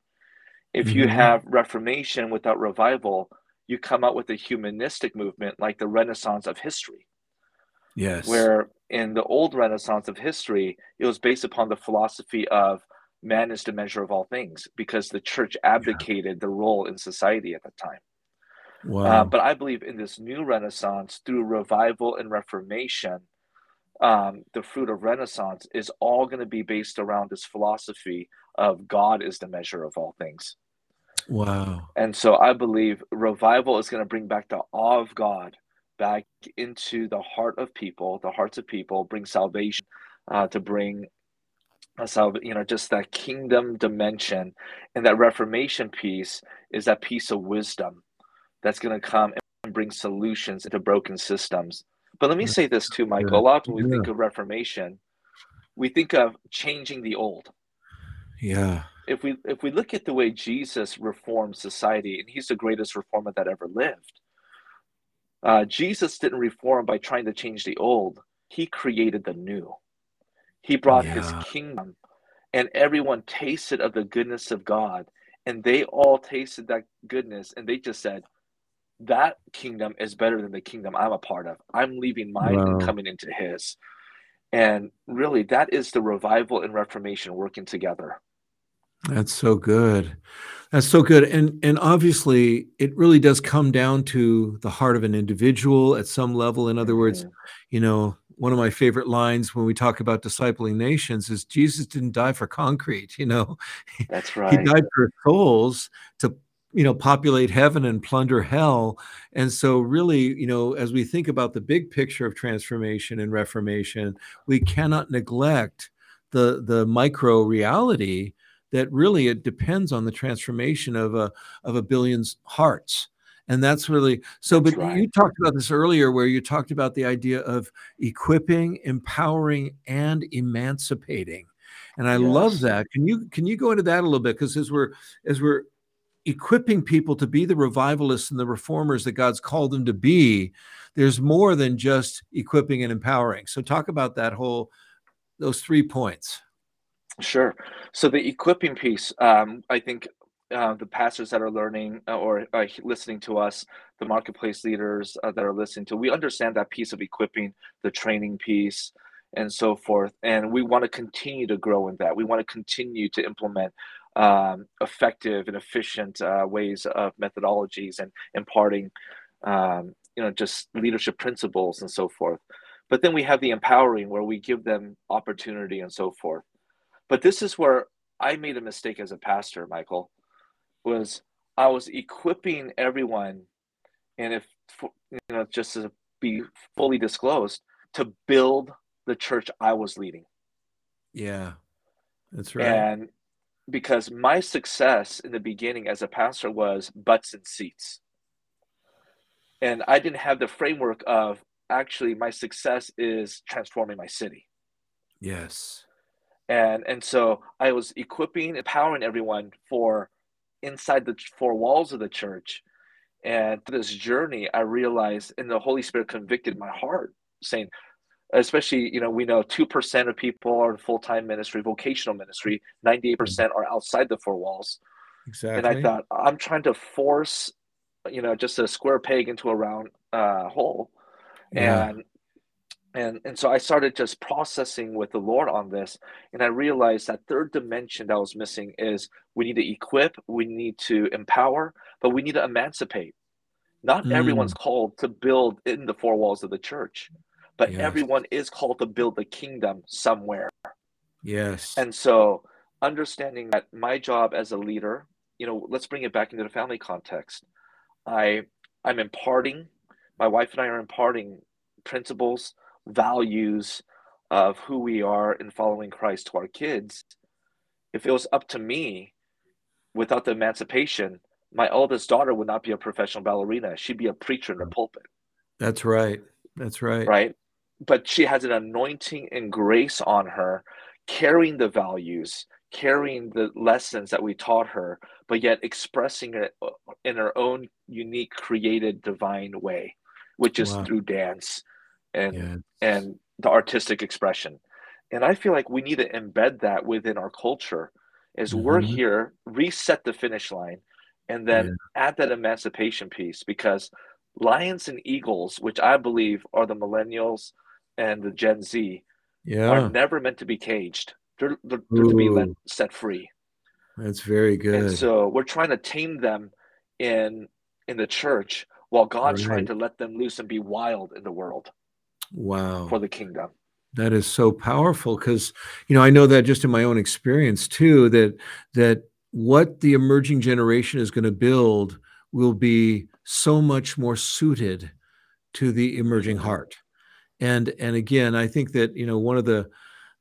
If mm-hmm. you have Reformation without revival, you come out with a humanistic movement like the Renaissance of history. Yes. Where in the old Renaissance of history, it was based upon the philosophy of man is the measure of all things because the church abdicated yeah. the role in society at the time. Wow. Uh, but I believe in this new Renaissance through revival and Reformation, um, the fruit of Renaissance is all going to be based around this philosophy of God is the measure of all things. Wow. And so I believe revival is going to bring back the awe of God back into the heart of people, the hearts of people, bring salvation, uh, to bring so you know just that kingdom dimension and that reformation piece is that piece of wisdom that's going to come and bring solutions into broken systems but let me say this too, Michael. A lot when we yeah. think of Reformation, we think of changing the old. Yeah. If we if we look at the way Jesus reformed society, and he's the greatest reformer that ever lived, uh, Jesus didn't reform by trying to change the old. He created the new. He brought yeah. his kingdom, and everyone tasted of the goodness of God, and they all tasted that goodness, and they just said, that kingdom is better than the kingdom I'm a part of. I'm leaving mine wow. and coming into his. And really, that is the revival and reformation working together. That's so good. That's so good. And and obviously it really does come down to the heart of an individual at some level. In other words, mm-hmm. you know, one of my favorite lines when we talk about discipling nations is Jesus didn't die for concrete, you know. That's *laughs* right. He died for souls to you know populate heaven and plunder hell. And so really you know as we think about the big picture of transformation and reformation we cannot neglect the the micro reality that really it depends on the transformation of a of a billion's hearts. And that's really so but right. you talked about this earlier where you talked about the idea of equipping empowering and emancipating. And i yes. love that. Can you can you go into that a little bit? Because as we're as we're equipping people to be the revivalists and the reformers that God's called them to be, there's more than just equipping and empowering. So talk about that whole those three points. Sure. So the equipping piece, um, I think uh, the pastors that are learning uh, or uh, listening to us, the marketplace leaders uh, that are listening to, we understand that piece of equipping, the training piece, and so forth. And we want to continue to grow in that. We want to continue to implement um, effective and efficient uh, ways of methodologies and imparting, um, you know, just leadership principles and so forth. But then we have the empowering where we give them opportunity and so forth. But this is where I made a mistake as a pastor, Michael, was I was equipping everyone, and if you know, just to be fully disclosed, to build the church I was leading. Yeah, that's right. And because my success in the beginning as a pastor was butts and seats. And I didn't have the framework of actually my success is transforming my city. Yes. And and so I was equipping, empowering everyone for inside the four walls of the church. And this journey, I realized, and the Holy Spirit convicted my heart, saying, especially, you know, we know 2% of people are in full time ministry, vocational ministry, 98% are outside the four walls. Exactly. And I thought, I'm trying to force, you know, just a square peg into a round uh, hole. Yeah. And and and so i started just processing with the lord on this and i realized that third dimension that was missing is we need to equip we need to empower but we need to emancipate not mm. everyone's called to build in the four walls of the church but yes. everyone is called to build the kingdom somewhere yes and so understanding that my job as a leader you know let's bring it back into the family context i i'm imparting my wife and i are imparting principles values of who we are in following Christ to our kids, if it was up to me, without the emancipation, my oldest daughter would not be a professional ballerina. She'd be a preacher in the pulpit. That's right. That's right. Right. But she has an anointing and grace on her, carrying the values, carrying the lessons that we taught her, but yet expressing it in her own unique, created, divine way, which is wow. through dance, and yeah. and the artistic expression. And I feel like we need to embed that within our culture as mm-hmm. we're here, reset the finish line, and then yeah. add that emancipation piece because lions and eagles, which I believe are the millennials and the Gen Z, yeah. are never meant to be caged. They're, they're, they're to be let, set free. That's very good. And so we're trying to tame them in in the church while God's right. trying to let them loose and be wild in the world. Wow. For the kingdom. That is so powerful because you know I know that just in my own experience too that that what the emerging generation is going to build will be so much more suited to the emerging mm-hmm. heart. And and again, I think that you know one of the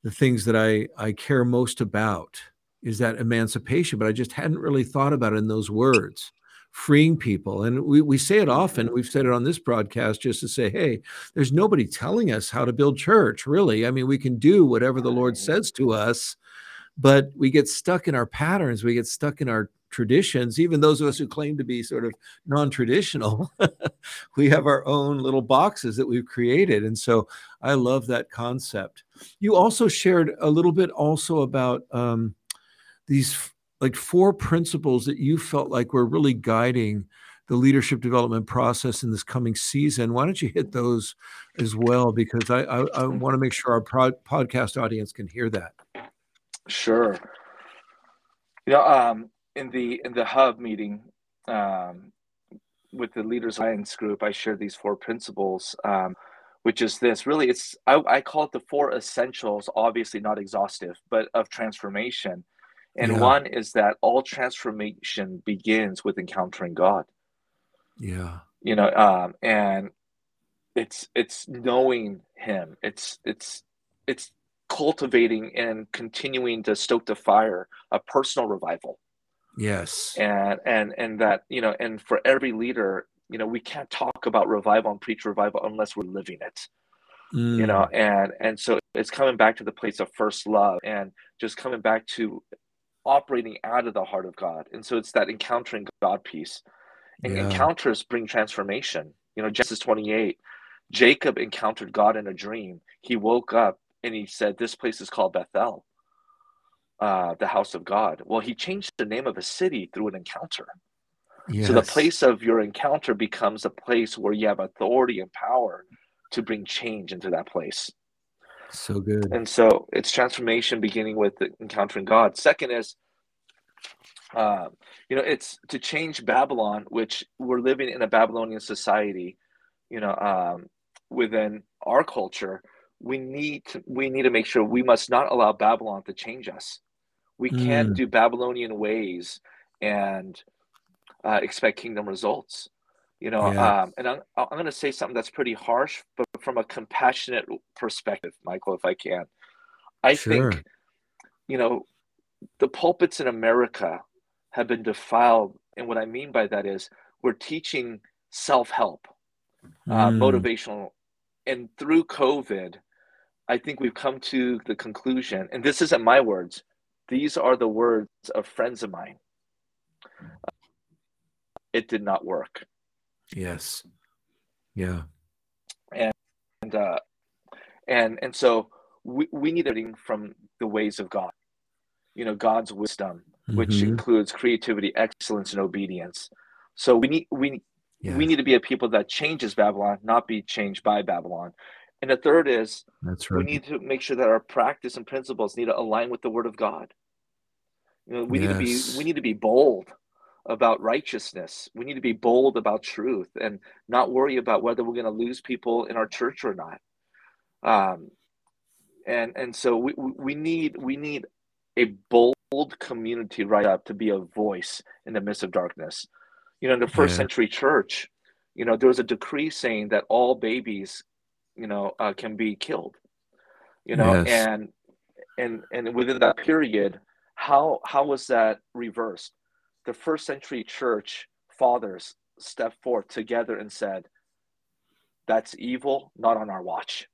the things that I I care most about is that emancipation, but I just hadn't really thought about it in those words freeing people. And we, we say it often. We've said it on this broadcast just to say, hey, there's nobody telling us how to build church, really. I mean, we can do whatever the Lord says to us, but we get stuck in our patterns, we get stuck in our traditions, even those of us who claim to be sort of non traditional, *laughs* we have our own little boxes that we've created. And so I love that concept. You also shared a little bit also about um, these like four principles that you felt like were really guiding the leadership development process in this coming season. Why don't you hit those as well? Because I, I, I want to make sure our pro- podcast audience can hear that. Sure. Know, um, in the in the hub meeting um, with the Leaders Alliance group, I shared these four principles, um, which is this. Really, it's I, I call it the four essentials. Obviously, not exhaustive, but of transformation and yeah. one is that all transformation begins with encountering God. Yeah. You know, um, and it's it's knowing him. It's it's it's cultivating and continuing to stoke the fire of personal revival. Yes. And and and that, you know, and for every leader, you know, we can't talk about revival and preach revival unless we're living it. Mm. You know, mm. and and so it's coming back to the place of first love and just coming back to operating out of the heart of God. And so it's that encountering God piece. And yeah. encounters bring transformation. You know, Genesis 28, Jacob encountered God in a dream. He woke up and he said, This place is called Bethel, uh, the house of God. Well, he changed the name of a city through an encounter. Yes. So the place of your encounter becomes a place where you have authority and power to bring change into that place. So good. And so it's transformation beginning with encountering God. Second is, uh, you know, it's to change Babylon, which we're living in a Babylonian society, you know, um, within our culture. We need to we need to make sure we must not allow Babylon to change us. We can't mm. do Babylonian ways and uh, expect kingdom results you know yeah. um, and i'm, I'm going to say something that's pretty harsh but from a compassionate perspective michael if i can i sure. think you know the pulpits in america have been defiled and what i mean by that is we're teaching self-help uh, mm. uh, motivational and through covid i think we've come to the conclusion and this isn't my words these are the words of friends of mine it did not work Yes. Yeah. And and uh, and and so we, we need everything from the ways of God. You know, God's wisdom, which mm-hmm. includes creativity, excellence, and obedience. So we need we yes. we need to be a people that changes Babylon, not be changed by Babylon. And the third is That's right. we need to make sure that our practice and principles need to align with the word of God. You know, we yes. need to be we need to be bold about righteousness. We need to be bold about truth and not worry about whether we're going to lose people in our church or not. Um, and and so we we need we need a bold community right up to be a voice in the midst of darkness. You know, in the first yeah. century church, you know, there was a decree saying that all babies you know, uh, can be killed. You know, yes. and and and within that period, how how was that reversed? The first century church fathers stepped forth together and said, "That's evil, not on our watch,"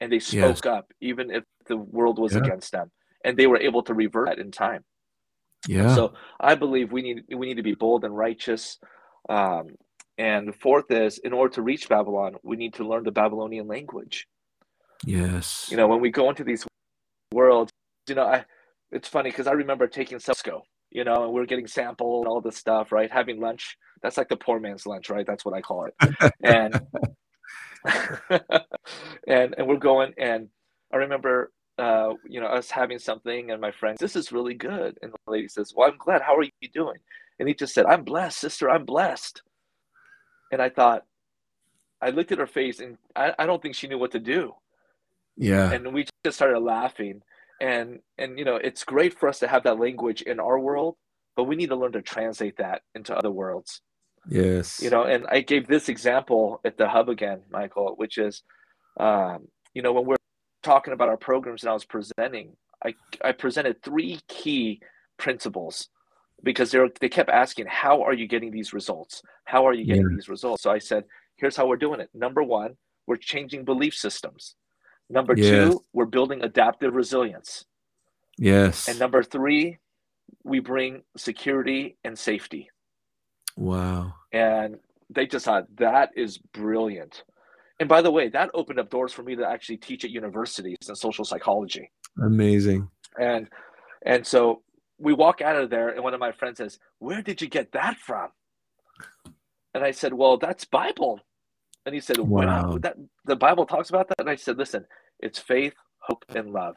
and they spoke yes. up, even if the world was yeah. against them, and they were able to revert that in time. Yeah. So I believe we need we need to be bold and righteous. Um, and the fourth is, in order to reach Babylon, we need to learn the Babylonian language. Yes. You know, when we go into these worlds, you know, I, it's funny because I remember taking Cisco, you know, and we're getting sample and all this stuff, right? Having lunch. That's like the poor man's lunch, right? That's what I call it. *laughs* and *laughs* and and we're going and I remember uh, you know, us having something and my friend, this is really good. And the lady says, Well, I'm glad. How are you doing? And he just said, I'm blessed, sister, I'm blessed. And I thought, I looked at her face and I, I don't think she knew what to do. Yeah. And we just started laughing. And and you know, it's great for us to have that language in our world, but we need to learn to translate that into other worlds. Yes. You know, and I gave this example at the hub again, Michael, which is um, you know, when we're talking about our programs and I was presenting, I I presented three key principles because they they kept asking, "How are you getting these results? How are you getting yeah. these results?" So I said, "Here's how we're doing it. Number one, we're changing belief systems. Number yes. two, we're building adaptive resilience. Yes. And number three, we bring security and safety. Wow. And they just thought that is brilliant. And by the way, that opened up doors for me to actually teach at universities in social psychology. Amazing. And and so we walk out of there, and one of my friends says, Where did you get that from? And I said, Well, that's Bible. And he said, Wow, wow that the Bible talks about that. And I said, Listen, it's faith, hope, and love.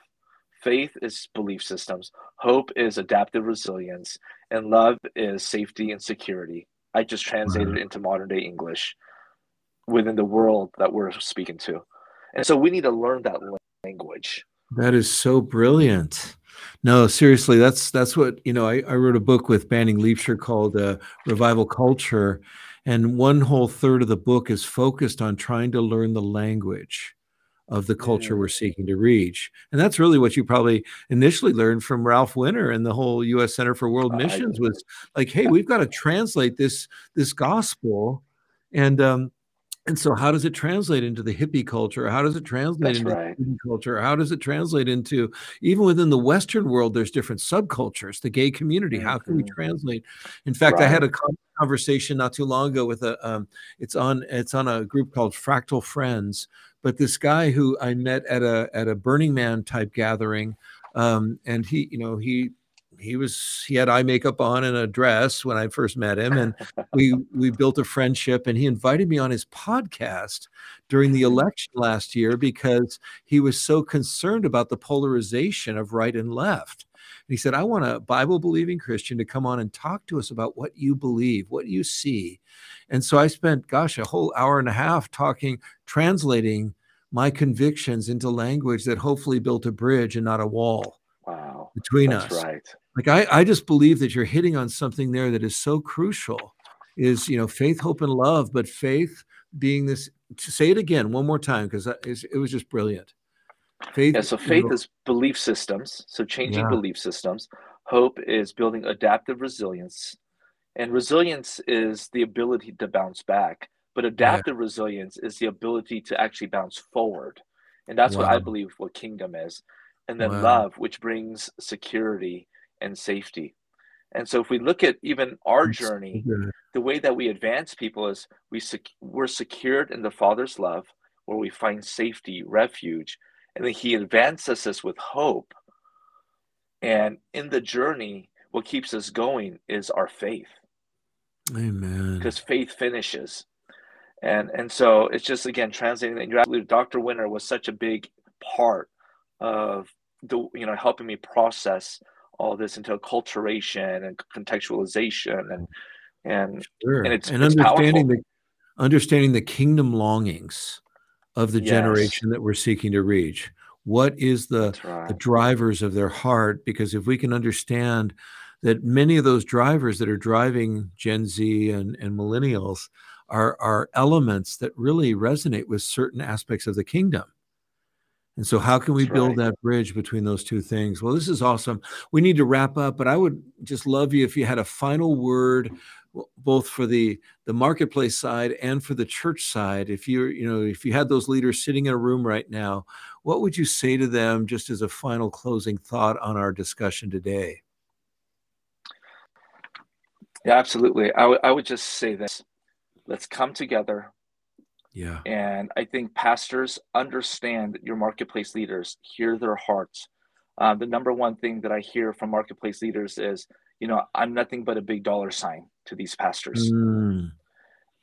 Faith is belief systems, hope is adaptive resilience, and love is safety and security. I just translated wow. it into modern day English within the world that we're speaking to. And so we need to learn that language. That is so brilliant. No, seriously, that's that's what you know. I, I wrote a book with Banning Liebscher called uh, Revival Culture, and one whole third of the book is focused on trying to learn the language of the culture yeah. we're seeking to reach. And that's really what you probably initially learned from Ralph Winter and the whole U.S. Center for World Missions was like, hey, we've got to translate this this gospel, and um, and so, how does it translate into the hippie culture? How does it translate That's into right. culture? How does it translate into even within the Western world? There's different subcultures. The gay community. How can we translate? In fact, right. I had a conversation not too long ago with a. Um, it's on. It's on a group called Fractal Friends. But this guy who I met at a at a Burning Man type gathering, um, and he, you know, he he was he had eye makeup on and a dress when I first met him, and *laughs* we we built a friendship. And he invited me on his podcast during the mm-hmm. election last year because he was so concerned about the polarization of right and left. And he said, "I want a Bible believing Christian to come on and talk to us about what you believe, what you see." And so I spent, gosh, a whole hour and a half talking, translating my convictions into language that hopefully built a bridge and not a wall wow. between That's us. Right. Like I, I just believe that you're hitting on something there that is so crucial. Is you know faith, hope, and love, but faith being this. Say it again one more time because it was just brilliant. Faith. Yeah. So faith is belief systems. So changing yeah. belief systems. Hope is building adaptive resilience, and resilience is the ability to bounce back. But adaptive yeah. resilience is the ability to actually bounce forward, and that's wow. what I believe what kingdom is and then wow. love, which brings security and safety. And so if we look at even our journey, the way that we advance people is we sec- we're secured in the Father's love, where we find safety, refuge, and then He advances us with hope. And in the journey, what keeps us going is our faith. Amen. Because faith finishes. And and so it's just again translating that you're absolutely Dr. Winter was such a big part of the you know helping me process all this into acculturation and contextualization and and sure. and it's and it's understanding powerful. the understanding the kingdom longings of the yes. generation that we're seeking to reach what is the, right. the drivers of their heart because if we can understand that many of those drivers that are driving gen z and, and millennials are, are elements that really resonate with certain aspects of the kingdom and so, how can we That's build right. that bridge between those two things? Well, this is awesome. We need to wrap up, but I would just love you if you had a final word, both for the the marketplace side and for the church side. If you you know if you had those leaders sitting in a room right now, what would you say to them, just as a final closing thought on our discussion today? Yeah, absolutely. I, w- I would just say this: let's come together yeah. And I think pastors understand your marketplace leaders, hear their hearts. Uh, the number one thing that I hear from marketplace leaders is, you know, I'm nothing but a big dollar sign to these pastors. Mm.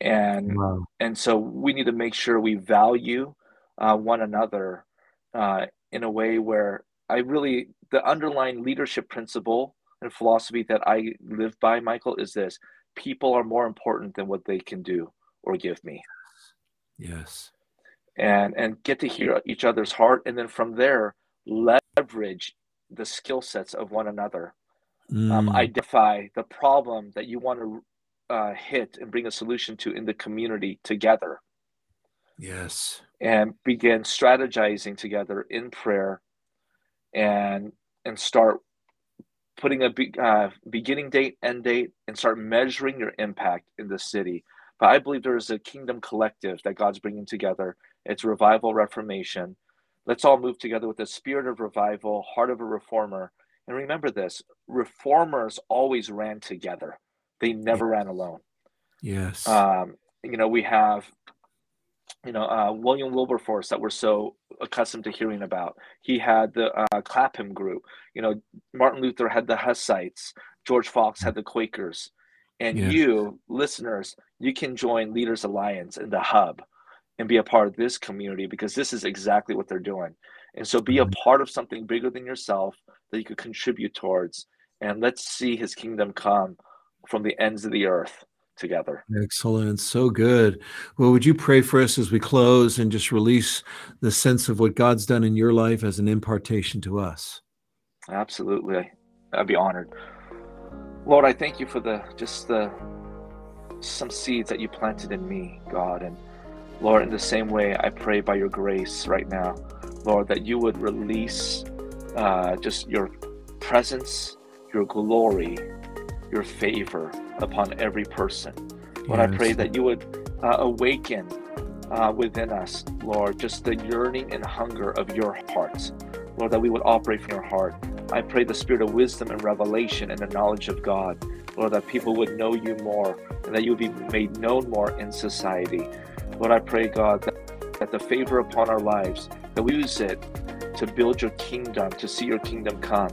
And wow. and so we need to make sure we value uh, one another uh, in a way where I really the underlying leadership principle and philosophy that I live by, Michael, is this: people are more important than what they can do or give me. Yes. And and get to hear each other's heart, and then from there leverage the skill sets of one another. Um, mm. Um, identify the problem that you want to uh, hit and bring a solution to in the community together. Yes. And begin strategizing together in prayer, and and start putting a be, uh, beginning date, end date, and start measuring your impact in the city. But I believe there is a kingdom collective that God's bringing together. It's revival, reformation. Let's all move together with the spirit of revival, heart of a reformer. And remember this reformers always ran together, they never ran alone. Yes. Um, you know, we have, you know, uh, William Wilberforce that we're so accustomed to hearing about. He had the uh, Clapham group. You know, Martin Luther had the Hussites. George Fox had the Quakers. And yeah. you, listeners, you can join Leaders Alliance in the hub and be a part of this community because this is exactly what they're doing. And so be a mm-hmm. part of something bigger than yourself that you could contribute towards. And let's see his kingdom come from the ends of the earth together. Excellent. So good. Well, would you pray for us as we close and just release the sense of what God's done in your life as an impartation to us? Absolutely. I'd be honored. Lord, I thank you for the just the some seeds that you planted in me, God. And Lord, in the same way, I pray by your grace right now, Lord, that you would release uh, just your presence, your glory, your favor upon every person. Lord, yes. I pray that you would uh, awaken uh, within us, Lord, just the yearning and hunger of your heart. Lord, that we would operate from your heart. I pray the spirit of wisdom and revelation and the knowledge of God, Lord, that people would know you more and that you would be made known more in society. Lord, I pray, God, that, that the favor upon our lives, that we use it to build your kingdom, to see your kingdom come.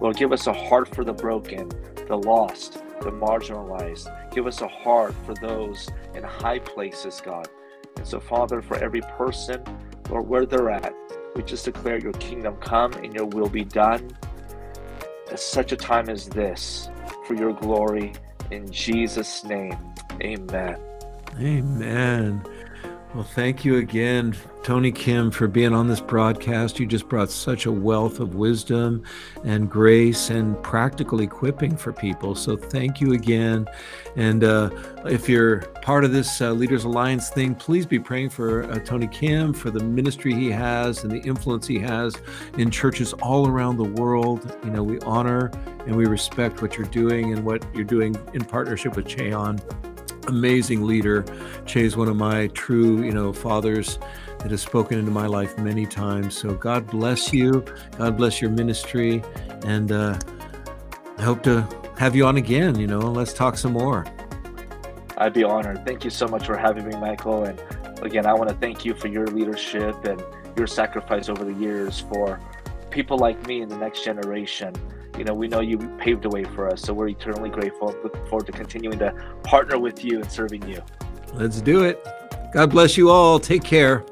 Lord, give us a heart for the broken, the lost, the marginalized. Give us a heart for those in high places, God. And so, Father, for every person, Lord, where they're at, we just declare your kingdom come and your will be done at such a time as this for your glory. In Jesus' name, amen. Amen. Well, thank you again, Tony Kim, for being on this broadcast. You just brought such a wealth of wisdom and grace and practical equipping for people. So, thank you again. And uh, if you're part of this uh, Leaders Alliance thing, please be praying for uh, Tony Kim, for the ministry he has and the influence he has in churches all around the world. You know, we honor and we respect what you're doing and what you're doing in partnership with Ché Ahn amazing leader. Ché's one of my true, you know, fathers that has spoken into my life many times. So God bless you. God bless your ministry. And uh, I hope to have you on again, you know, let's talk some more. I'd be honored. Thank you so much for having me, Michael. And again, I want to thank you for your leadership and your sacrifice over the years for people like me in the next generation. You know, we know you paved the way for us, so we're eternally grateful. Looking forward to continuing to partner with you and serving you. Let's do it. God bless you all. Take care.